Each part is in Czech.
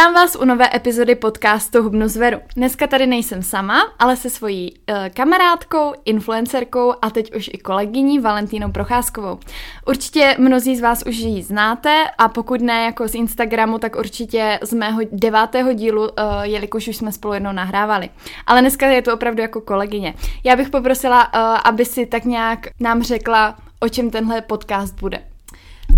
Vítám vás u nové epizody podcastu Hubnu zveru. Dneska tady nejsem sama, ale se svojí uh, kamarádkou, influencerkou a teď už i kolegyní Valentínou Procházkovou. Určitě mnozí z vás už ji znáte a pokud ne jako z Instagramu, tak určitě z mého devátého dílu, uh, jelikož už jsme spolu jednou nahrávali. Ale dneska je to opravdu jako kolegyně. Já bych poprosila, uh, aby si tak nějak nám řekla, o čem tenhle podcast bude.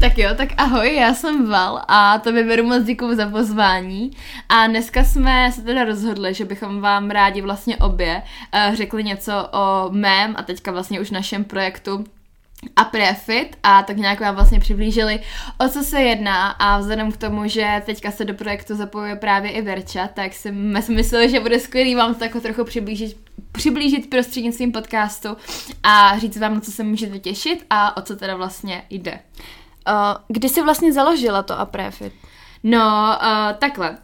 Tak jo, tak ahoj, já jsem Val a to by beru moc děkuju za pozvání. A dneska jsme se teda rozhodli, že bychom vám rádi vlastně obě uh, řekli něco o mém a teďka vlastně už našem projektu a Prefit a tak nějak vám vlastně přiblížili, o co se jedná a vzhledem k tomu, že teďka se do projektu zapojuje právě i Verča, tak jsme si mysleli, že bude skvělý vám to tak trochu přiblížit, přiblížit prostřednictvím podcastu a říct vám, na co se můžete těšit a o co teda vlastně jde. Kdy jsi vlastně založila to Aprefit? No, uh, takhle.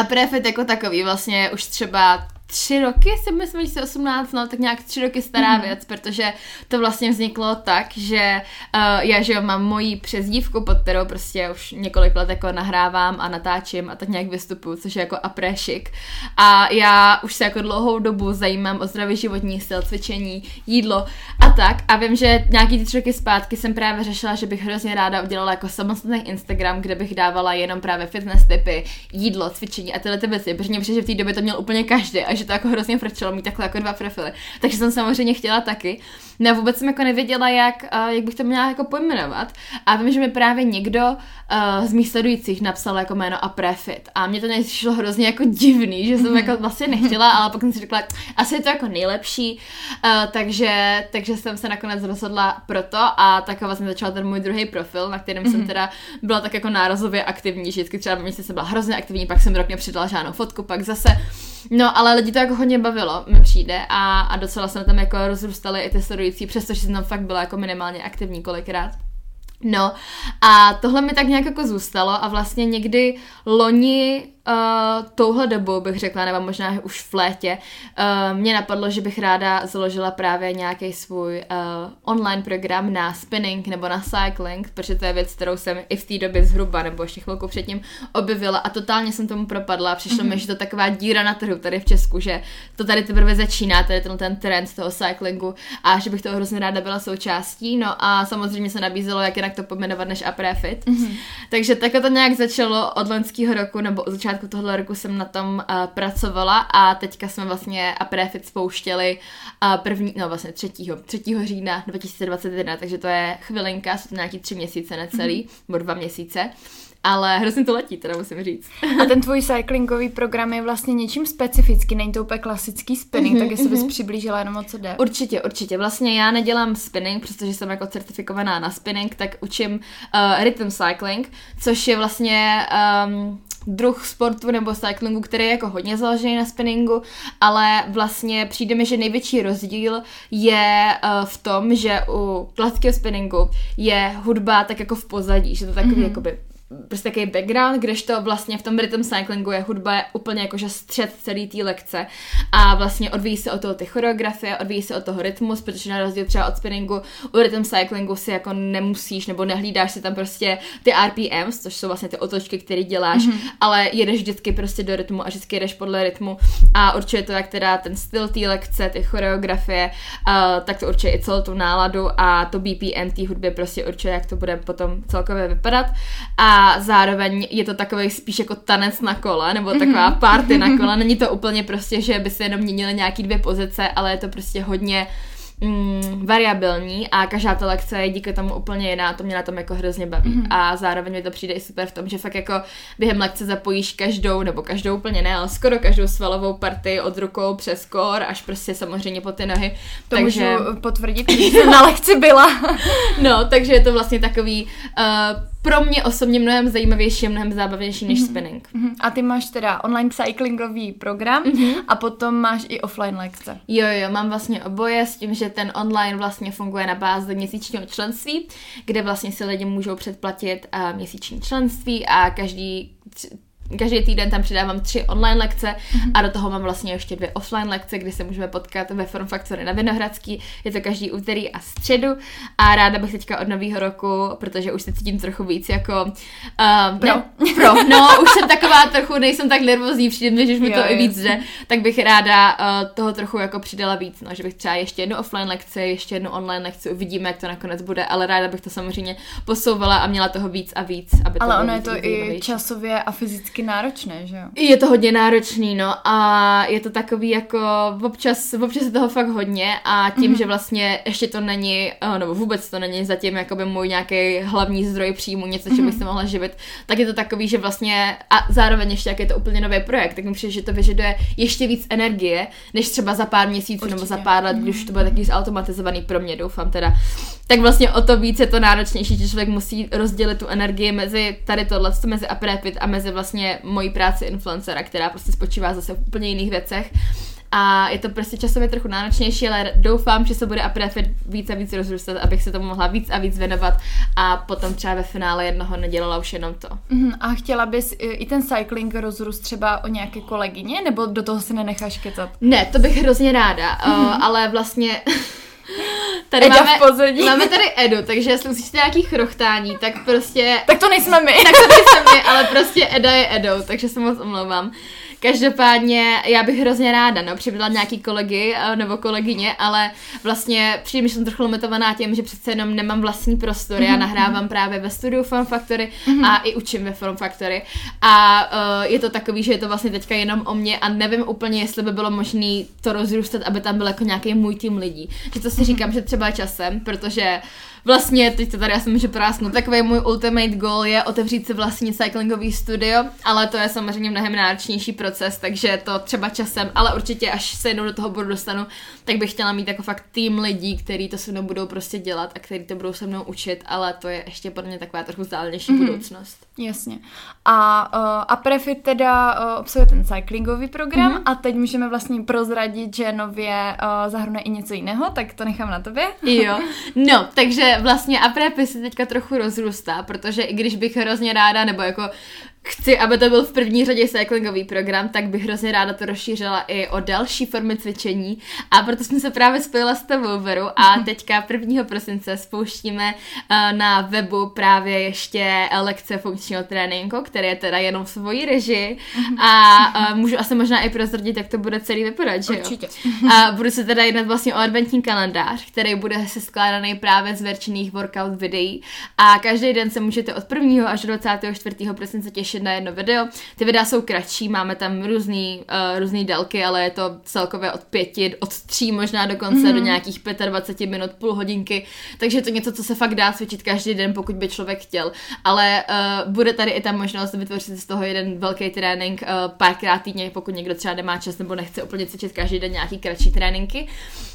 Aprefit jako takový vlastně už třeba tři roky, si myslím, že 18, no tak nějak tři roky stará mm. věc, protože to vlastně vzniklo tak, že uh, já, že jo, mám moji přezdívku, pod kterou prostě už několik let jako nahrávám a natáčím a tak nějak vystupuju, což je jako aprešik. A já už se jako dlouhou dobu zajímám o zdravý životní styl, cvičení, jídlo a tak. A vím, že nějaký ty tři roky zpátky jsem právě řešila, že bych hrozně ráda udělala jako samostatný Instagram, kde bych dávala jenom právě fitness typy, jídlo, cvičení a tyhle ty věci, protože mě že v té době to měl úplně každý a že to jako hrozně frčelo mít takhle jako dva profily. Takže jsem samozřejmě chtěla taky. No vůbec jsem jako nevěděla, jak, uh, jak bych to měla jako pojmenovat. A vím, že mi právě někdo uh, z mých sledujících napsal jako jméno a prefit. A mě to nešlo hrozně jako divný, že jsem jako vlastně nechtěla, ale pak jsem si řekla, asi je to jako nejlepší. Uh, takže, takže jsem se nakonec rozhodla pro to a tak vlastně začal ten můj druhý profil, na kterém jsem mhm. teda byla tak jako nárazově aktivní, že vždycky třeba měsíc jsem byla hrozně aktivní, pak jsem rok nepřidala žádnou fotku, pak zase No, ale lidi to jako hodně bavilo, mi přijde a, a docela se tam jako rozrůstaly i ty sledující, přestože jsem tam fakt byla jako minimálně aktivní kolikrát. No a tohle mi tak nějak jako zůstalo a vlastně někdy loni uh, touhle dobou bych řekla, nebo možná už v létě, uh, mě napadlo, že bych ráda založila právě nějaký svůj uh, online program na spinning nebo na cycling, protože to je věc, kterou jsem i v té době zhruba nebo ještě chvilku předtím objevila a totálně jsem tomu propadla. Přišlo mm-hmm. mi, mhm. že to taková díra na trhu tady v Česku, že to tady teprve začíná, tady ten, ten trend toho cyclingu a že bych toho hrozně ráda byla součástí. No a samozřejmě se nabízelo, jak jinak to pojmenovat než Aprefit. Mm-hmm. Takže takhle to nějak začalo od loňského roku nebo od začátku začátku tohle roku jsem na tom uh, pracovala a teďka jsme vlastně a prefit spouštěli uh, první, no vlastně 3. 3. října 2021, takže to je chvilinka, jsou to nějaký tři měsíce necelý, mm-hmm. nebo dva měsíce ale hrozně to letí, teda musím říct. A ten tvůj cyclingový program je vlastně něčím specifický, není to úplně klasický spinning, mm-hmm, tak jestli mm-hmm. bys mhm. přiblížila jenom o co jde. Určitě, určitě. Vlastně já nedělám spinning, protože jsem jako certifikovaná na spinning, tak učím uh, rhythm cycling, což je vlastně um, druh sportu nebo cyclingu, který je jako hodně založený na spinningu, ale vlastně přijde mi, že největší rozdíl je uh, v tom, že u klasického spinningu je hudba tak jako v pozadí, že to takový mm-hmm. jakoby prostě takový background, kdežto vlastně v tom rhythm cyclingu je hudba je úplně jakože střed celý té lekce. A vlastně odvíjí se od toho ty choreografie, odvíjí se od toho rytmus, protože na rozdíl třeba od spinningu, u rhythm cyclingu si jako nemusíš nebo nehlídáš si tam prostě ty RPMs, což jsou vlastně ty otočky, které děláš, mm-hmm. ale jedeš vždycky prostě do rytmu a vždycky jedeš podle rytmu. A určuje to jak teda ten styl té lekce, ty choreografie, uh, tak to určuje i celou tu náladu a to BPM té hudby prostě určuje, jak to bude potom celkově vypadat. A a zároveň je to takový spíš jako tanec na kole, nebo taková mhm. party na kole. Není to úplně prostě, že by se jenom měnily nějaký dvě pozice, ale je to prostě hodně mm, variabilní a každá ta lekce je díky tomu úplně jiná, to mě na tom jako hrozně baví. Mm-hmm. A zároveň mi to přijde i super v tom, že fakt jako během lekce zapojíš každou, nebo každou úplně ne, ale skoro každou svalovou partii od rukou přes kor až prostě samozřejmě po ty nohy. To takže... můžu potvrdit, že na lekci byla. no, takže je to vlastně takový uh, pro mě osobně mnohem zajímavější a mnohem zábavnější než mm-hmm. spinning. Mm-hmm. A ty máš teda online cyclingový program mm-hmm. a potom máš i offline lekce. Jo, jo, mám vlastně oboje s tím, že ten online vlastně funguje na bázi měsíčního členství, kde vlastně si lidi můžou předplatit uh, měsíční členství a každý každý týden tam přidávám tři online lekce mm-hmm. a do toho mám vlastně ještě dvě offline lekce, kdy se můžeme potkat ve Form Factory na Vinohradský. Je to každý úterý a středu a ráda bych teďka od nového roku, protože už se cítím trochu víc jako uh, pro. Ne, pro. No, už jsem taková trochu, nejsem tak nervózní, přijde mi, že mi to jo, i víc jde, tak bych ráda uh, toho trochu jako přidala víc, no, že bych třeba ještě jednu offline lekci, ještě jednu online lekci, uvidíme, jak to nakonec bude, ale ráda bych to samozřejmě posouvala a měla toho víc a víc. Aby ale to ono je to i časově a fyzicky náročné, že jo? Je to hodně náročný, no a je to takový jako občas, občas je toho fakt hodně a tím, mm-hmm. že vlastně ještě to není, eh, nebo vůbec to není zatím jakoby můj nějaký hlavní zdroj příjmu, něco, čím bych mhm. se mohla živit, tak je to takový, že vlastně a zároveň ještě jak je to úplně nový projekt, tak mi přijde, že to vyžaduje ještě víc energie, než třeba za pár měsíců Určitě. nebo za pár let, když to bude taky zautomatizovaný pro mě, doufám teda. Tak vlastně o to víc je to náročnější, že člověk musí rozdělit tu energii mezi tady tohle, mezi Aprepit a mezi vlastně mojí práci influencera, která prostě spočívá zase v úplně jiných věcech a je to prostě časově trochu náročnější, ale doufám, že se bude Aprefit víc a víc rozrůstat, abych se tomu mohla víc a víc věnovat a potom třeba ve finále jednoho nedělala už jenom to. Mm, a chtěla bys i ten cycling rozrůst třeba o nějaké kolegyně, nebo do toho se nenecháš kecat? Ne, to bych hrozně ráda, mm. uh, ale vlastně... Tady Eda máme, v pozadí. máme tady Edu, takže jestli uslyšíte nějaký chrochtání, tak prostě... Tak to nejsme my. Tak to nejsme my, ale prostě Eda je Edou, takže se moc omlouvám. Každopádně já bych hrozně ráda, no, přivedla nějaký kolegy eh, nebo kolegyně, ale vlastně přijde jsem trochu limitovaná tím, že přece jenom nemám vlastní prostor. Já mhm, nahrávám mhm. právě ve studiu Form Factory mhm. a i učím ve Form Factory. A uh, je to takový, že je to vlastně teďka jenom o mě a nevím úplně, jestli by bylo možné to rozrůstat, aby tam byl jako nějaký můj tým lidí. Že to si říkám, že třeba časem, protože vlastně, teď to tady já jsem můžu prásknout, takový můj ultimate goal je otevřít si vlastní cyclingový studio, ale to je samozřejmě mnohem náročnější proces, takže to třeba časem, ale určitě až se jednou do toho budu dostanu, tak bych chtěla mít jako fakt tým lidí, kteří to se mnou budou prostě dělat a kteří to budou se mnou učit, ale to je ještě pro mě taková trochu vzdálenější mm-hmm. budoucnost. Jasně. A, uh, a Prefit teda uh, obsahuje ten cyclingový program mm-hmm. a teď můžeme vlastně prozradit, že nově uh, zahrnuje i něco jiného, tak to nechám na tobě. Jo. No, takže vlastně Aprepy se teďka trochu rozrůstá, protože i když bych hrozně ráda, nebo jako chci, aby to byl v první řadě cyclingový program, tak bych hrozně ráda to rozšířila i o další formy cvičení a proto jsem se právě spojila s tebou, Veru, a teďka 1. prosince spouštíme uh, na webu právě ještě lekce funkčního tréninku, který je teda jenom v svojí režii a uh, můžu asi možná i prozradit, jak to bude celý vypadat, že jo? Určitě. A budu se teda jednat vlastně o adventní kalendář, který bude se skládaný právě z verčených workout videí a každý den se můžete od 1. až do 24. prosince těšit těšit na jedno video. Ty videa jsou kratší, máme tam různý, uh, různý délky, ale je to celkově od pěti, od tří možná dokonce mm-hmm. do nějakých 25 minut, půl hodinky, takže je to něco, co se fakt dá cvičit každý den, pokud by člověk chtěl. Ale uh, bude tady i ta možnost vytvořit z toho jeden velký trénink uh, párkrát týdně, pokud někdo třeba nemá čas nebo nechce úplně cvičit každý den nějaký kratší tréninky.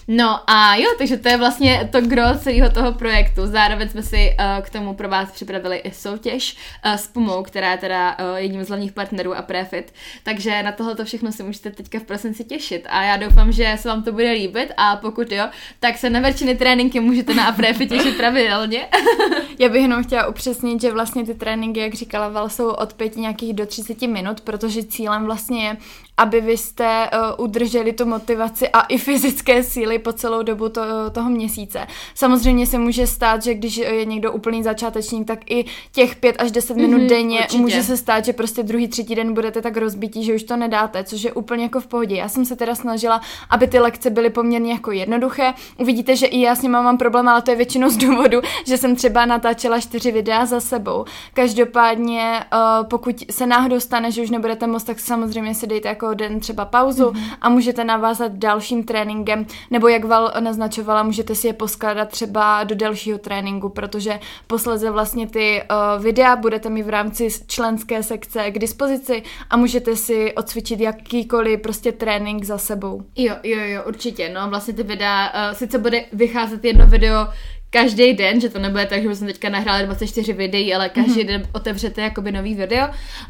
No a jo, takže to je vlastně to gro celého toho projektu. Zároveň jsme si uh, k tomu pro vás připravili i soutěž uh, s Pumou, která je teda uh, jedním z hlavních partnerů a Prefit. Takže na tohle všechno si můžete teďka v prosinci těšit. A já doufám, že se vám to bude líbit a pokud jo, tak se na verčiny tréninky můžete na Prefit těšit pravidelně. já bych jenom chtěla upřesnit, že vlastně ty tréninky, jak říkala Val, jsou od pěti nějakých do 30 minut, protože cílem vlastně je, aby vy jste uh, udrželi tu motivaci a i fyzické síly po celou dobu to, toho měsíce. Samozřejmě se může stát, že když je někdo úplný začátečník, tak i těch 5 až 10 minut mm-hmm, denně určitě. může se stát, že prostě druhý, třetí den budete tak rozbití, že už to nedáte, což je úplně jako v pohodě. Já jsem se teda snažila, aby ty lekce byly poměrně jako jednoduché. Uvidíte, že i já s nimi mám problém, ale to je většinou z důvodu, že jsem třeba natáčela čtyři videa za sebou. Každopádně, uh, pokud se náhodou stane, že už nebudete moc, tak samozřejmě si dejte jako jako den třeba pauzu mm-hmm. a můžete navázat dalším tréninkem, nebo jak Val naznačovala, můžete si je poskládat třeba do dalšího tréninku, protože posledně vlastně ty uh, videa budete mít v rámci členské sekce k dispozici a můžete si odcvičit jakýkoliv prostě trénink za sebou. Jo, jo, jo, určitě, no vlastně ty videa, uh, sice bude vycházet jedno video každý den, že to nebude tak, že jsem teďka nahrála 24 videí, ale každý mm-hmm. den otevřete jakoby nový video,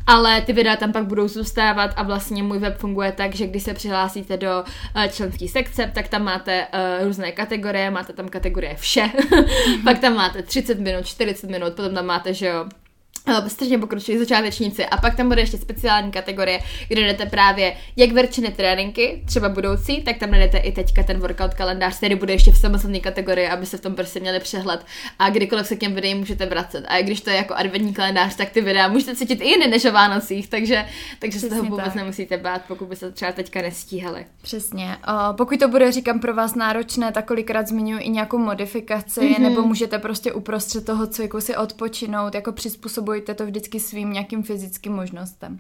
ale ty videa tam pak budou zůstávat a vlastně můj web funguje tak, že když se přihlásíte do uh, členské sekce, tak tam máte uh, různé kategorie, máte tam kategorie vše, mm-hmm. pak tam máte 30 minut, 40 minut, potom tam máte, že jo, strašně pokročilí začátečníci a pak tam bude ještě speciální kategorie, kde jdete právě jak verčené tréninky, třeba budoucí, tak tam jdete i teďka ten workout kalendář, který bude ještě v samostatné kategorii, aby se v tom prostě měli přehled a kdykoliv se k těm videím můžete vracet. A když to je jako adventní kalendář, tak ty videa můžete cítit i jiné než o Vánocích, takže, takže se toho vůbec tak. nemusíte bát, pokud by se třeba teďka nestíhali. Přesně. Uh, pokud to bude, říkám, pro vás náročné, tak kolikrát zmiňuji i nějakou modifikaci, mm-hmm. nebo můžete prostě uprostřed toho cviku si odpočinout, jako přizpůsobujte to vždycky svým nějakým fyzickým možnostem.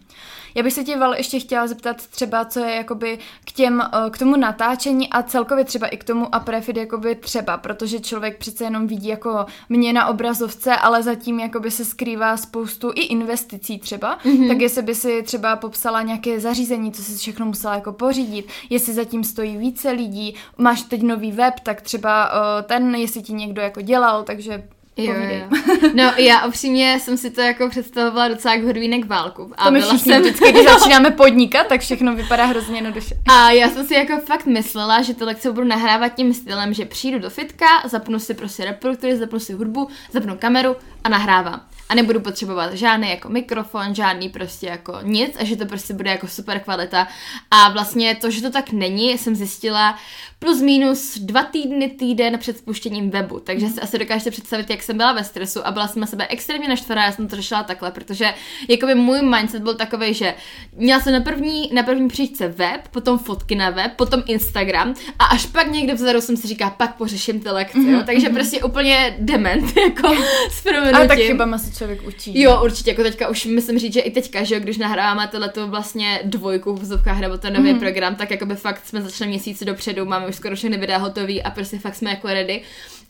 Já bych se tě, Val, ještě chtěla zeptat třeba, co je jakoby k těm, uh, k tomu natáčení a celkově třeba i k tomu a prefit jakoby třeba, protože člověk přece jenom vidí jako mě na obrazovce, ale zatím jakoby se skrývá spoustu i investicí třeba, mm-hmm. tak jestli by si třeba popsala nějaké zařízení, co si všechno musela jako pořídit, jestli zatím stojí více lidí, máš teď nový web, tak třeba uh, ten, jestli ti někdo jako dělal, takže Jo, jo. No já upřímně jsem si to jako představovala docela jako hodvínek válku. A to my byla jsem... vždycky, když začínáme podnikat, tak všechno vypadá hrozně jednoduše. A já jsem si jako fakt myslela, že ty lekce budu nahrávat tím stylem, že přijdu do fitka, zapnu si prostě reproduktory, zapnu si hudbu, zapnu kameru a nahrávám a nebudu potřebovat žádný jako mikrofon, žádný prostě jako nic a že to prostě bude jako super kvalita. A vlastně to, že to tak není, jsem zjistila plus minus dva týdny, týden před spuštěním webu. Takže si asi dokážete představit, jak jsem byla ve stresu a byla jsem na sebe extrémně naštvaná, já jsem to řešila takhle, protože jakoby můj mindset byl takový, že měla jsem na první, na první příčce web, potom fotky na web, potom Instagram a až pak někde vzadu jsem si říká, pak pořeším ty lekce, mm-hmm. jo? Mhm, takže mm-hmm. prostě úplně dement, jako s A tak chyba se člověk učí. Jo, určitě, jako teďka už myslím říct, že i teďka, že jo, když nahráváme tohleto vlastně dvojku v vzovkách nebo ten nový mm-hmm. program, tak jako by fakt jsme začali měsíc dopředu, máme už skoro všechny videa hotový a prostě fakt jsme jako ready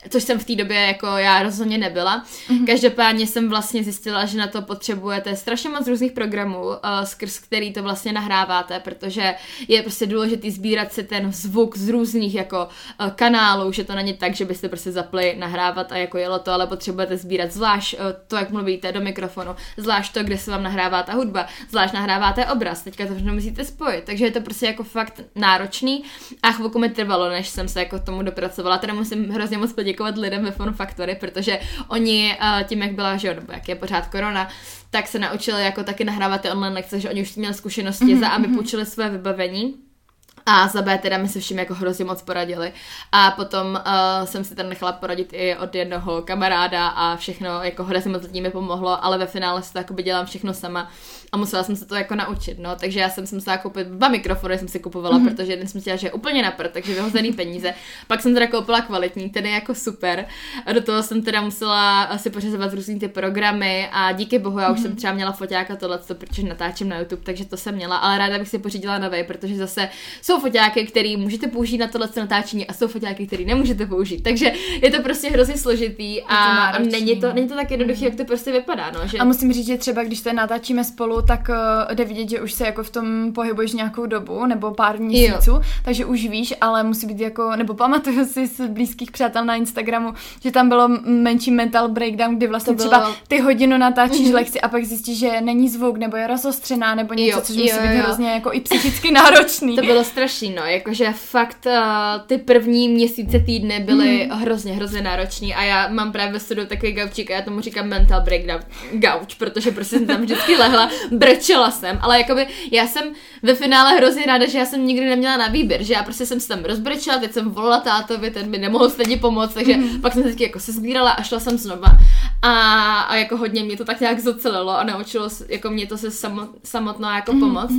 což jsem v té době jako já rozhodně nebyla. Mm-hmm. Každopádně jsem vlastně zjistila, že na to potřebujete strašně moc různých programů, uh, skrz který to vlastně nahráváte, protože je prostě důležité sbírat si ten zvuk z různých jako uh, kanálů, že to není tak, že byste prostě zapli nahrávat a jako jelo to, ale potřebujete sbírat zvlášť uh, to, jak mluvíte do mikrofonu, zvlášť to, kde se vám nahrává ta hudba, zvlášť nahráváte obraz, teďka to všechno musíte spojit, takže je to prostě jako fakt náročný a chvilku mi trvalo, než jsem se jako tomu dopracovala, teda musím hrozně moc poděkovat poděkovat lidem ve Fun Factory, protože oni uh, tím, jak byla, že jo, nebo jak je pořád korona, tak se naučili jako taky nahrávat ty online lekce, že oni už měli zkušenosti mm-hmm. za, aby mhm. půjčili své vybavení. A za B teda mi se vším jako hrozně moc poradili. A potom uh, jsem si tam nechala poradit i od jednoho kamaráda a všechno jako hrozně moc tím mi pomohlo, ale ve finále si to jako dělám všechno sama a musela jsem se to jako naučit, no, takže já jsem si musela koupit dva mikrofony, jsem si kupovala, mm-hmm. protože jeden jsem chtěla, že je úplně na prd, takže vyhozený peníze. Pak jsem teda koupila kvalitní, ten je jako super. A do toho jsem teda musela si pořizovat různý ty programy a díky bohu já už mm-hmm. jsem třeba měla foťáka tohle, protože natáčím na YouTube, takže to jsem měla, ale ráda bych si pořídila nové, protože zase jsou foťáky, které můžete použít na tohle natáčení a jsou foťáky, které nemůžete použít. Takže je to prostě hrozně složitý a, a není, to, není to tak jednoduché, mm. jak to prostě vypadá. No, že... A musím říct, že třeba když to natáčíme spolu, tak uh, jde vidět, že už se jako v tom pohybuješ nějakou dobu nebo pár měsíců, jo. takže už víš, ale musí být jako, nebo pamatuju si z blízkých přátel na Instagramu, že tam bylo menší mental breakdown, kdy vlastně bylo... třeba ty hodinu natáčíš mm-hmm. lekci a pak zjistíš, že není zvuk, nebo je rozostřená, nebo něco, jo, což musí jo, být jo. hrozně jako i psychicky náročný. To bylo strašný, no, jakože fakt uh, ty první měsíce, týdny byly mm. hrozně, hrozně náročný a já mám právě ve studiu takový gaučík a já tomu říkám mental breakdown gauč, protože prostě jsem tam vždycky lehla, brečela jsem, ale jakoby já jsem ve finále hrozně ráda, že já jsem nikdy neměla na výběr, že já prostě jsem se tam rozbrečela, teď jsem volala tátovi, ten mi nemohl stejně pomoct, takže mm. pak jsem se jako se sbírala a šla jsem znova. A, a jako hodně mě to tak nějak zocelilo a naučilo jako mě to se samo, samotno jako mm. pomoct.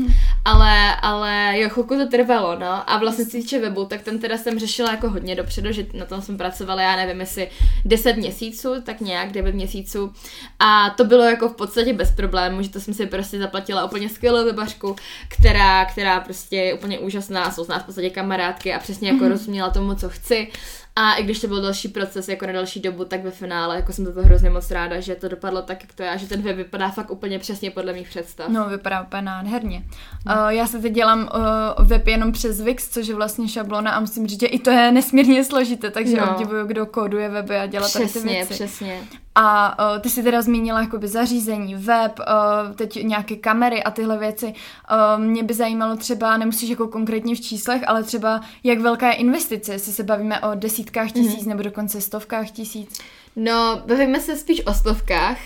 Ale, ale jo, chvilku to trvalo, no. A vlastně se týče webu, tak ten teda jsem řešila jako hodně dopředu, že na tom jsem pracovala, já nevím, jestli 10 měsíců, tak nějak 9 měsíců. A to bylo jako v podstatě bez problémů, že to jsem si prostě zaplatila zaplatila úplně skvělou webařku, která, která prostě je úplně úžasná, jsou z nás v podstatě kamarádky a přesně jako mm-hmm. rozuměla tomu, co chci. A i když to byl další proces jako na další dobu, tak ve finále jako jsem to hrozně moc ráda, že to dopadlo tak, jak to je a že ten web vypadá fakt úplně přesně podle mých představ. No, vypadá úplně nádherně. Uh, já se teď dělám uh, web jenom přes Wix, což je vlastně šablona a musím říct, že i to je nesmírně složité, takže no. obdivuju, kdo kóduje weby a dělá tady ty věci. Přesně, přesně. A uh, ty si teda zmínila jakoby zařízení, web, uh, teď nějaké kamery a tyhle věci. Uh, mě by zajímalo třeba, nemusíš jako konkrétně v číslech, ale třeba jak velká je investice, jestli se bavíme o desítkách tisíc mm-hmm. nebo dokonce stovkách tisíc. No, bavíme se spíš o stovkách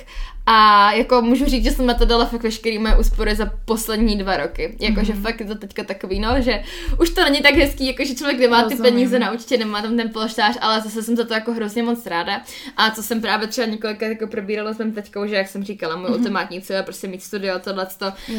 a jako můžu říct, že jsem na to dala fakt veškerý moje úspory za poslední dva roky. Jakože mm-hmm. fakt je to teďka takový, no, že už to není tak hezký, jako že člověk nemá ty peníze na účtě, nemá tam ten polštář, ale zase jsem za to jako hrozně moc ráda. A co jsem právě třeba několika jako probírala s mým teďkou, že jak jsem říkala, můj mm-hmm. ultimátní cíl je prostě mít studio, tohle.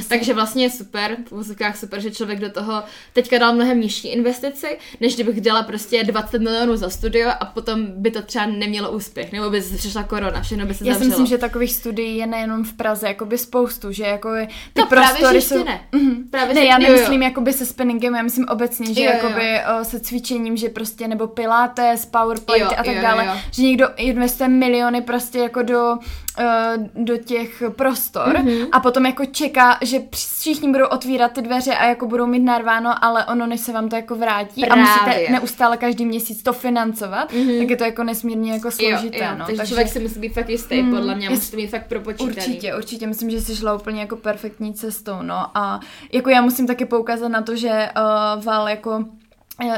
Takže vlastně je super, v muzikách super, že člověk do toho teďka dal mnohem nižší investici, než kdybych dala prostě 20 milionů za studio a potom by to třeba nemělo úspěch, nebo by se přišla korona, všechno by se Já zavřelo. si myslím, že takových studií je nejenom v Praze, jakoby spoustu, že jako je, ty no, prostory jsou... Ne, mm-hmm. právě ne já nemyslím jo, jo. jakoby se spinningem, já myslím obecně, že jo, jakoby jo. O, se cvičením, že prostě nebo pilates, powerplate jo, a tak jo, dále, jo, jo. že někdo investuje miliony prostě jako do uh, do těch prostor mm-hmm. a potom jako čeká, že všichni budou otvírat ty dveře a jako budou mít narváno, ale ono než se vám to jako vrátí Právě. a musíte neustále každý měsíc to financovat, mm-hmm. tak je to jako nesmírně jako složité. Jo, jo. No. Takže, takže člověk si musí být fakt jistý, mm, podle mě, musí mít fakt propočítaný. Určitě, určitě, myslím, že jsi šla úplně jako perfektní cestou, no a jako já musím taky poukázat na to, že uh, Val jako Eh,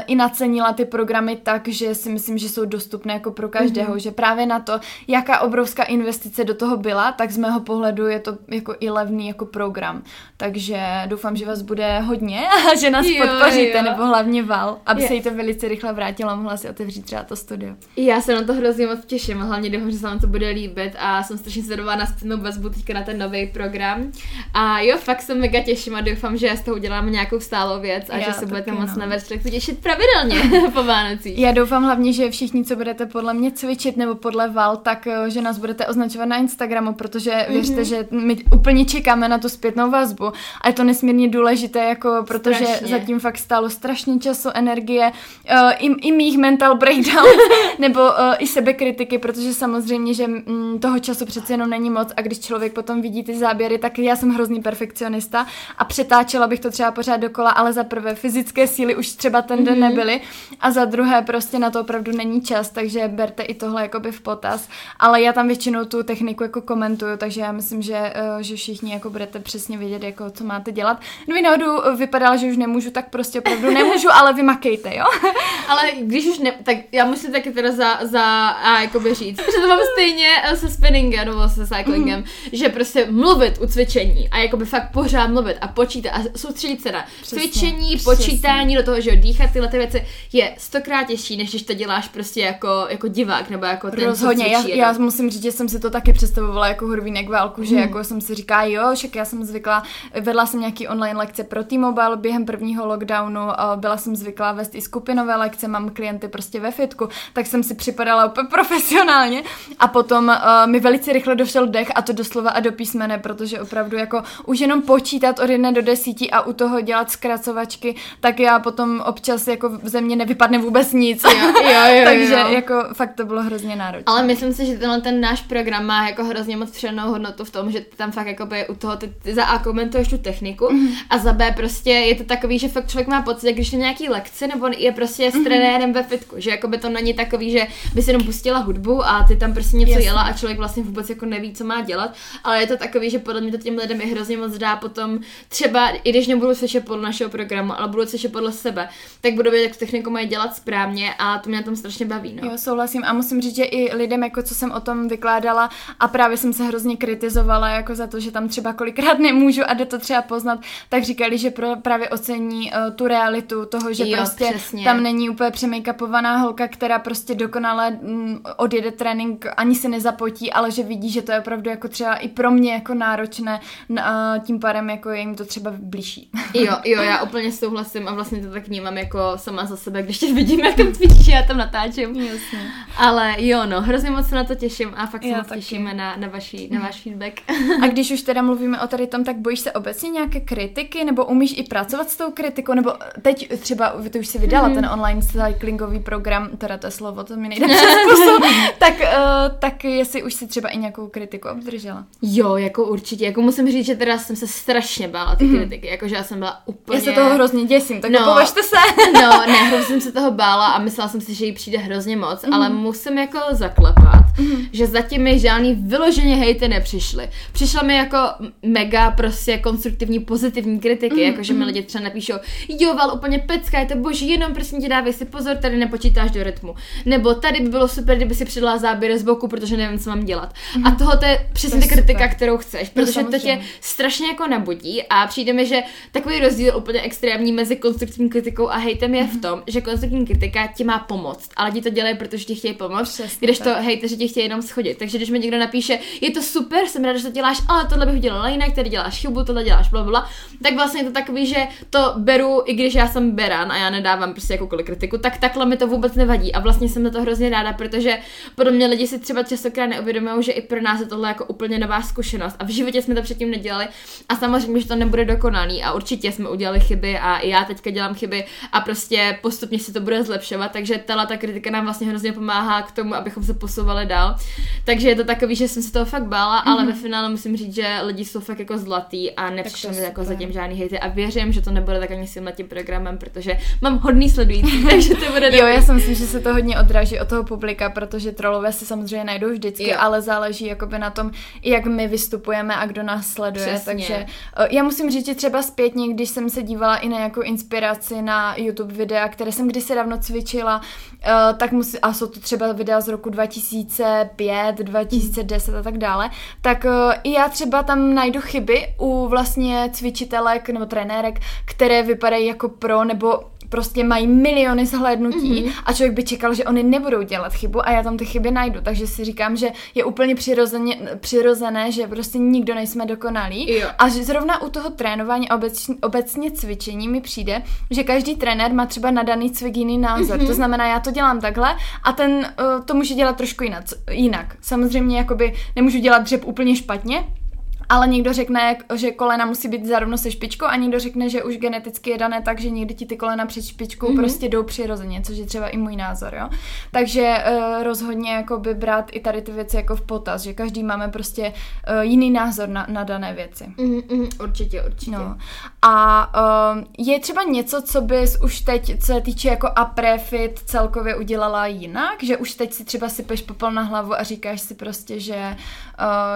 i nacenila ty programy tak, že si myslím, že jsou dostupné jako pro každého, mm-hmm. že právě na to, jaká obrovská investice do toho byla, tak z mého pohledu je to jako i levný jako program. Takže doufám, že vás bude hodně a že nás jo, podpoříte, jo. nebo hlavně Val, aby je. se jí to velice rychle vrátilo a mohla si otevřít třeba to studio. Já se na to hrozně moc těším, hlavně doufám, že se vám to bude líbit a jsem strašně zvědavá na zpětnou vazbu teďka na ten nový program. A jo, fakt se mega těším a doufám, že z toho uděláme nějakou stálou věc a Já že se budete moc no. na těšit cvičit pravidelně po Vánocích. Já doufám hlavně, že všichni, co budete podle mě cvičit nebo podle Val, tak eh, že nás budete označovat na Instagramu, protože mm-hmm. věřte, že my úplně čekáme na tu zpětnou vazbu a je to nesmírně důležité, jako protože strašně. zatím fakt stálo strašně času, energie, uh, i, i mých mental breakdown, nebo uh, i sebekritiky, protože samozřejmě, že mm, toho času přece jenom není moc a když člověk potom vidí ty záběry, tak já jsem hrozný perfekcionista a přetáčela bych to třeba pořád dokola, ale za prvé fyzické síly už třeba ten den mm-hmm. nebyly a za druhé prostě na to opravdu není čas, takže berte i tohle jakoby v potaz, ale já tam většinou tu techniku jako komentuju, takže já myslím, že, uh, že všichni jako budete přesně vědět, jako co máte dělat. No náhodou vypadalo, že už nemůžu, tak prostě opravdu nemůžu, ale vy makejte, jo? ale když už ne, tak já musím taky teda za, za a jakoby říct, že to mám stejně eh, se spinningem nebo se cyclingem, mm. že prostě mluvit u cvičení a jakoby fakt pořád mluvit a počítat a soustředit se na přesně, cvičení, přesně. počítání do toho, že dýchat tyhle ty věci je stokrát těžší, než když to děláš prostě jako, jako divák nebo jako ten, Rozhodně, já, já, musím říct, že jsem si to taky představovala jako hurvínek válku, mm. že mhm. jako jsem si říká, jo, však já jsem zvykla, vedla jsem nějaký online lekce pro T-Mobile během prvního lockdownu, byla jsem zvyklá vést i skupinové lekce, mám klienty prostě ve fitku, tak jsem si připadala úplně profesionálně a potom uh, mi velice rychle došel dech a to doslova a do písmene, protože opravdu jako už jenom počítat od jedné do desíti a u toho dělat zkracovačky, tak já potom občas jako v země nevypadne vůbec nic. Jo, jo, jo, Takže jo. jako fakt to bylo hrozně náročné. Ale myslím si, že tenhle ten náš program má jako hrozně moc přidanou hodnotu v tom, že ty tam fakt jako by u toho ty, ty za A komentuješ tu techniku mm-hmm. a za B prostě je to takový, že fakt člověk má pocit, když je nějaký lekce nebo je prostě s mm-hmm. trenérem ve fitku, že jako by to není takový, že by si jenom pustila hudbu a ty tam prostě něco Jasně. jela a člověk vlastně vůbec jako neví, co má dělat, ale je to takový, že podle mě to těm lidem je hrozně moc dá potom třeba, i když nebudu slyšet podle našeho programu, ale budu slyšet podle sebe, tak budu vědět, jak techniku mají dělat správně a to mě na tom strašně baví. No. Jo, souhlasím a musím říct, že i lidem, jako co jsem o tom vykládala a právě jsem se hrozně kritizovala jako za to, že tam třeba kolikrát nemůžu a jde to třeba poznat, tak říkali, že pro, právě ocení uh, tu realitu toho, že jo, prostě přesně. tam není úplně přemakupovaná holka, která prostě dokonale mm, odjede trénink, ani se nezapotí, ale že vidí, že to je opravdu jako třeba i pro mě jako náročné, a tím pádem jako je jim to třeba blížší. Jo, jo, já úplně souhlasím a vlastně to tak vnímám jako sama za sebe, když tě vidím, jak tam cvičíš, já tam natáčím. Jasně. Ale jo, no, hrozně moc se na to těším a fakt se moc těšíme na, na, vaší, na váš feedback. A když už teda mluvíme o tady tom, tak bojíš se obecně nějaké kritiky, nebo umíš i pracovat s tou kritikou, nebo teď třeba, ty už si vydala mm. ten online cyclingový program, teda to je slovo, to mi nejde tak, uh, tak jestli už si třeba i nějakou kritiku obdržela. Jo, jako určitě, jako musím říct, že teda jsem se strašně bála ty mm. kritiky, jakože já jsem byla úplně... Já se toho hrozně děsím, tak no, považte se. no, ne, hrozně jsem se toho bála a myslela jsem si, že jí přijde hrozně moc, mm. ale musím jako zaklepat, mm. že zatím mi žádný vyloženě hejty nepřišly. Přišla mi jako mega prostě konstruktivní, pozitivní kritiky, mm. jako že mi lidi třeba napíšou, jo, val úplně pecka, je to boží, jenom prostě ti dávej si pozor, tady nepočítáš do rytmu. Nebo tady by bylo super, kdyby si přidala záběry z boku, protože nevím, co mám dělat. Mm. A toho to je přesně ta kritika, super. kterou chceš, no, protože to tě strašně jako nabudí a přijde mi, že takový rozdíl úplně extrémní mezi konstruktivní kritikou a hejtem je v mhm. tom, že konstruktivní kritika ti má pomoct, ale lidi to dělají, protože ti chtějí pomoct, Přesně když tak. to hejteři ti chtějí jenom schodit. Takže když mi někdo napíše, je to super, jsem ráda, že to děláš, ale tohle bych udělala jinak, tady děláš chybu, tohle děláš bla, bla, tak vlastně je to takový, že to beru, i když já jsem beran a já nedávám prostě jakoukoliv kritiku, tak takhle mi to vůbec nevadí a vlastně jsem na to hrozně ráda, protože podle mě lidi si třeba častokrát neuvědomují, že i pro nás je tohle jako úplně nová zkušenost a v životě jsme to předtím nedělali a samozřejmě, že to nebude dokonalý a určitě jsme udělali chyby a i já teďka dělám chyby a prostě postupně se to bude zlepšovat, takže tahle ta kritika nám vlastně hrozně pomáhá k tomu, abychom se posouvali dál. Takže je to takový, že jsem se toho fakt bála, mm-hmm. ale ve finále musím říct, že lidi jsou fakt jako zlatý a nepřišli mi jako zatím žádný hejty a věřím, že to nebude tak ani s tím programem, protože mám hodný sledující, takže to bude Jo, já si myslím, že se to hodně odráží od toho publika, protože trolové se samozřejmě najdou vždycky, jo. ale záleží jakoby na tom, jak my vystupujeme a kdo nás sleduje. Přesně. Takže eh, já musím říct, že třeba zpětně, když jsem se dívala i na nějakou inspiraci na YouTube videa, které jsem kdysi dávno cvičila, uh, tak musí, a jsou to třeba videa z roku 2005, 2010 a tak dále, tak uh, i já třeba tam najdu chyby u vlastně cvičitelek nebo trenérek, které vypadají jako pro nebo prostě mají miliony zhlédnutí mm-hmm. a člověk by čekal, že oni nebudou dělat chybu a já tam ty chyby najdu, takže si říkám, že je úplně přirozeně, přirozené, že prostě nikdo nejsme dokonalí jo. a že zrovna u toho trénování obecně, obecně cvičení mi přijde, že každý trenér má třeba na daný cvik jiný názor, mm-hmm. to znamená, já to dělám takhle a ten uh, to může dělat trošku jinak. jinak. Samozřejmě jakoby nemůžu dělat dřep úplně špatně, ale někdo řekne, že kolena musí být zarovno se špičkou a někdo řekne, že už geneticky je dané tak, že někdy ti ty kolena před špičkou mm-hmm. prostě jdou přirozeně, což je třeba i můj názor, jo. Takže uh, rozhodně jako by brát i tady ty věci jako v potaz, že každý máme prostě uh, jiný názor na, na dané věci. Mm-hmm, určitě, určitě. No. A uh, je třeba něco, co bys už teď, co se týče jako a prefit celkově udělala jinak, že už teď si třeba sypeš popel na hlavu a říkáš si prostě, že, uh,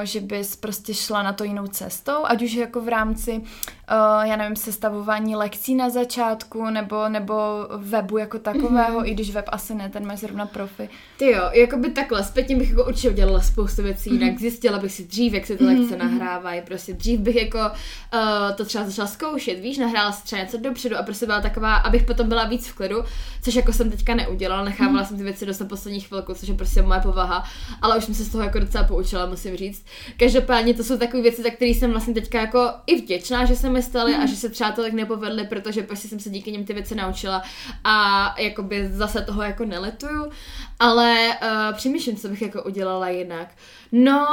že bys prostě šla na to jinou cestou, ať už jako v rámci, uh, já nevím, sestavování lekcí na začátku, nebo, nebo webu jako takového, mm-hmm. i když web asi ne, ten má zrovna profi. Ty jo, jako by takhle, zpětně bych jako určitě udělala spoustu věcí, mm-hmm. jinak zjistila bych si dřív, jak se ty lekce mm-hmm. nahrávají, prostě dřív bych jako uh, to třeba začala zkoušet, víš, nahrála si třeba něco dopředu a prostě byla taková, abych potom byla víc v klidu, což jako jsem teďka neudělala, nechávala mm-hmm. jsem ty věci dost na poslední chvilku, což je prostě moje povaha, ale už jsem se z toho jako docela poučila, musím říct. Každopádně to jsou takové věci, za které jsem vlastně teďka jako i vděčná, že se mi staly mm. a že se třeba to tak nepovedly, protože prostě jsem se díky nim ty věci naučila a jakoby zase toho jako neletuju, ale uh, přemýšlím, co bych jako udělala jinak. No,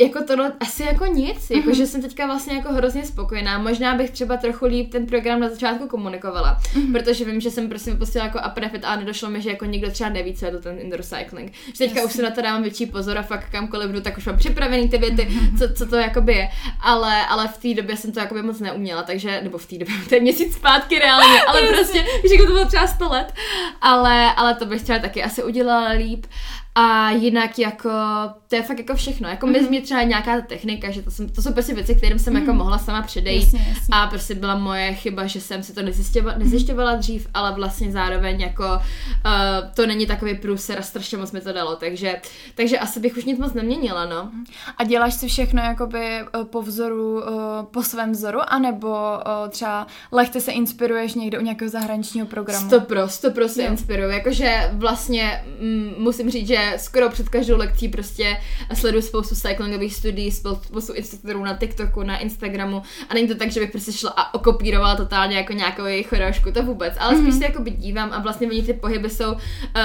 jako to asi jako nic, jako mm-hmm. že jsem teďka vlastně jako hrozně spokojená. Možná bych třeba trochu líp ten program na začátku komunikovala, mm-hmm. protože vím, že jsem prostě vypustila jako aprefit a nedošlo mi, že jako nikdo třeba neví, co je to ten indoor cycling. Že teďka Jasně. už se na to dávám větší pozor a fakt kamkoliv jdu, tak už mám připravený ty věty, mm-hmm. co, co to jakoby je. Ale, ale v té době jsem to jakoby moc neuměla, takže, nebo v té době, to je měsíc zpátky reálně, ale prostě, že jako to bylo třeba 100 let. Ale, ale to bych třeba taky asi udělala líp. A jinak jako, to je fakt jako všechno. Jako mm-hmm. mezi mě třeba nějaká technika, že to, jsem, to jsou prostě věci, kterým jsem mm-hmm. jako mhm. mohla sama předejít. Jasně, jasně. A prostě byla moje chyba, že jsem si to nezjišťovala, nezjišťovala dřív, ale vlastně zároveň jako uh, to není takový průser a strašně moc mi to dalo. Takže, takže asi bych už nic moc neměnila, no. Mhm. A děláš si všechno jakoby eh, po vzoru, uh, po svém vzoru, anebo uh, třeba lehce se inspiruješ někde u nějakého zahraničního programu? Stopro, stopro se inspiruju. Jakože vlastně mm, musím říct, že skoro před každou lekcí prostě sleduju spoustu cyclingových studií, spoustu instruktorů na TikToku, na Instagramu a není to tak, že bych prostě šla a okopírovala totálně jako nějakou jejich choreošku, to vůbec, ale mm-hmm. spíš se jako dívám a vlastně oni ty pohyby jsou uh,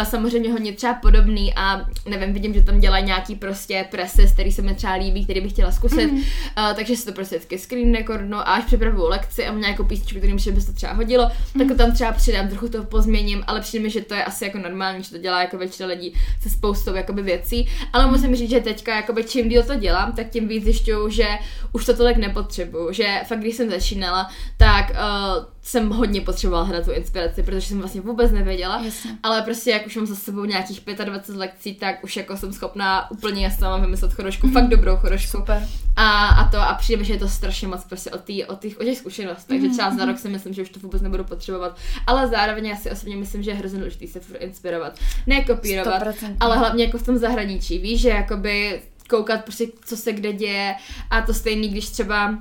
samozřejmě hodně třeba podobný a nevím, vidím, že tam dělají nějaký prostě presy, který se mi třeba líbí, který bych chtěla zkusit, mm-hmm. uh, takže si to prostě vždycky screen recordnu a až připravuju lekci a mám nějakou písničku, kterým by se to třeba hodilo, mm-hmm. tak to tam třeba přidám, trochu to pozměním, ale přijde mi, že to je asi jako normální, že to dělá jako většina lidí se spoustou jakoby věcí, ale musím říct, že teďka jakoby čím díl to dělám, tak tím víc zjišťuju, že už to tolik nepotřebuju, že fakt když jsem začínala, tak uh, jsem hodně potřebovala hledat tu inspiraci, protože jsem vlastně vůbec nevěděla. Jasně. Ale prostě jak už mám za sebou nějakých 25 lekcí, tak už jako jsem schopná úplně sama vymyslet chorošku, fakt dobrou chorošku. Super. A, a to a přijde mi, že je to strašně moc prostě o, tý, o, těch, o těch zkušenostech, takže třeba za rok si myslím, že už to vůbec nebudu potřebovat. Ale zároveň já si osobně myslím, že je hrozně důležité se inspirovat. Ne kopírovat, 100%. ale hlavně jako v tom zahraničí, víš, že jakoby koukat prostě, co se kde děje a to stejný, když třeba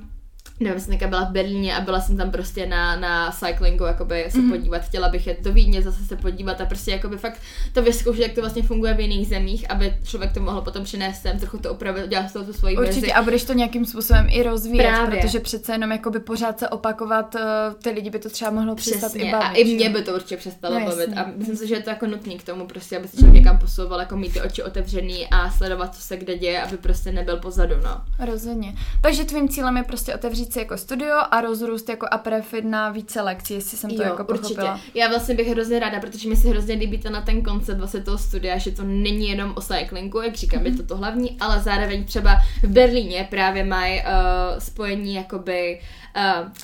nevím, jsem byla v Berlíně a byla jsem tam prostě na, na cyclingu, jakoby se mm. podívat, chtěla bych jet do Vídně zase se podívat a prostě jakoby fakt to vyzkoušet, jak to vlastně funguje v jiných zemích, aby člověk to mohl potom přinést sem, trochu to upravit, udělat z toho tu svoji Určitě verzi. a budeš to nějakým způsobem i rozvíjet, Právě. protože přece jenom jakoby pořád se opakovat, eh, ty lidi by to třeba mohlo přestat i Přesně, bavit. a i mě by to určitě přestalo No, bavit. A myslím si, že je to jako nutný k tomu, prostě, aby se člověk někam posouval, jako mít ty oči otevřený a sledovat, co se kde děje, aby prostě nebyl pozadu, no. Rozhodně. Takže tvým cílem je prostě otevřít si jako studio a rozrůst jako a prefit na více lekcí, jestli jsem to jo, jako určitě. pochopila. Já vlastně bych hrozně ráda, protože mi se hrozně líbí to na ten koncept vlastně toho studia, že to není jenom o cyclingu, jak říkám, Mhm. je to to hlavní, ale zároveň třeba v Berlíně právě mají uh, spojení jakoby uh,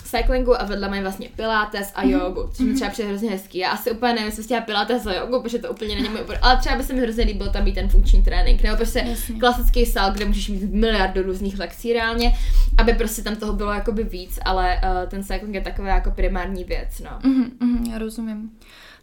cyclingu a vedle mají vlastně pilates a Mhm. jogu, což mi třeba přijde hrozně hezký. Já asi úplně nevím, jestli chtěla pilates a jogu, protože to úplně není můj obor, ale třeba by se mi hrozně líbil tam být ten funkční trénink, nebo prostě Jasně. klasický sál, kde můžeš mít miliardu různých lekcí reálně, aby prostě tam toho bylo jakoby víc, ale uh, ten cycling je taková jako primární věc, no. Mhm, mhm, já rozumím.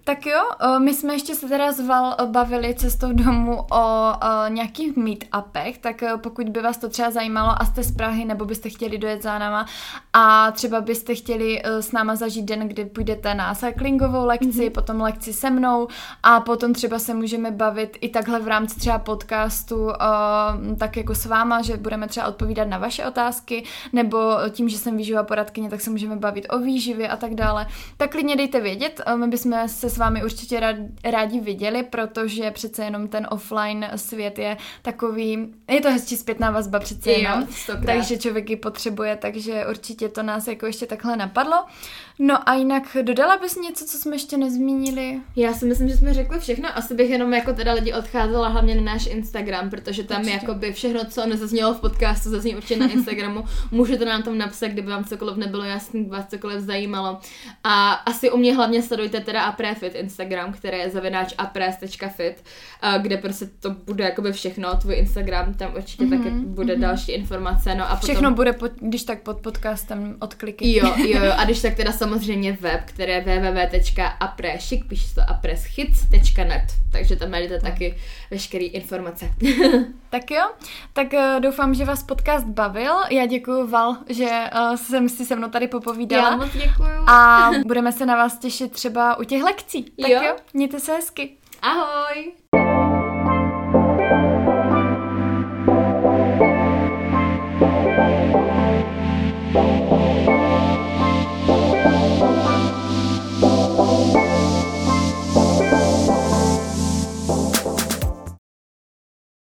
Tak jo, eh, my jsme ještě se teda s Val eh, bavili cestou domů o eh, nějakých meetupech, tak pokud by vás to třeba zajímalo a jste z Prahy, nebo byste chtěli dojet za náma a třeba byste chtěli s náma zažít den, kdy půjdete na cyclingovou lekci, mm-hmm. potom lekci se mnou a potom třeba se můžeme bavit i takhle v rámci třeba podcastu, tak jako s váma, že budeme třeba odpovídat na vaše otázky, nebo tím, že jsem výživa poradkyně, tak se můžeme bavit o výživě a tak dále. Tak klidně dejte vědět, my bychom se s vámi určitě rádi, rádi viděli, protože přece jenom ten offline svět je takový, je to hezčí zpětná vazba přece Jo, jenom, stokrát. takže člověk ji potřebuje, takže určitě to nás jako ještě takhle napadlo. No a jinak dodala bys něco, co jsme ještě nezmínili? Já si myslím, že jsme řekli všechno. Asi bych jenom jako teda lidi odcházela hlavně na náš Instagram, protože tam Určitě. jakoby všechno, co nezaznělo v podcastu, zazní určitě na Instagramu. Můžete nám tam napsat, kdyby vám cokoliv nebylo jasný, vás cokoliv zajímalo. A asi u mě hlavně sledujte teda Aprefit Instagram, který je zavináč apres.fit, a kde prostě to bude jakoby všechno, tvůj Instagram, tam určitě mm-hmm, taky bude mm-hmm. další informace. No a potom... Všechno bude, pod, když tak pod podcastem odkliky. Jo, jo, jo. A když tak teda samozřejmě web, který je www.aprešik, píše to apreschic.net, takže tam najdete taky veškeré informace. Tak jo, tak uh, doufám, že vás podcast bavil. Já děkuji Val, že uh, jsem si se mnou tady popovídala. Já moc děkuju. A budeme se na vás těšit třeba u těch lekcí. Tak Jo. jo, mějte se hezky. Ahoj!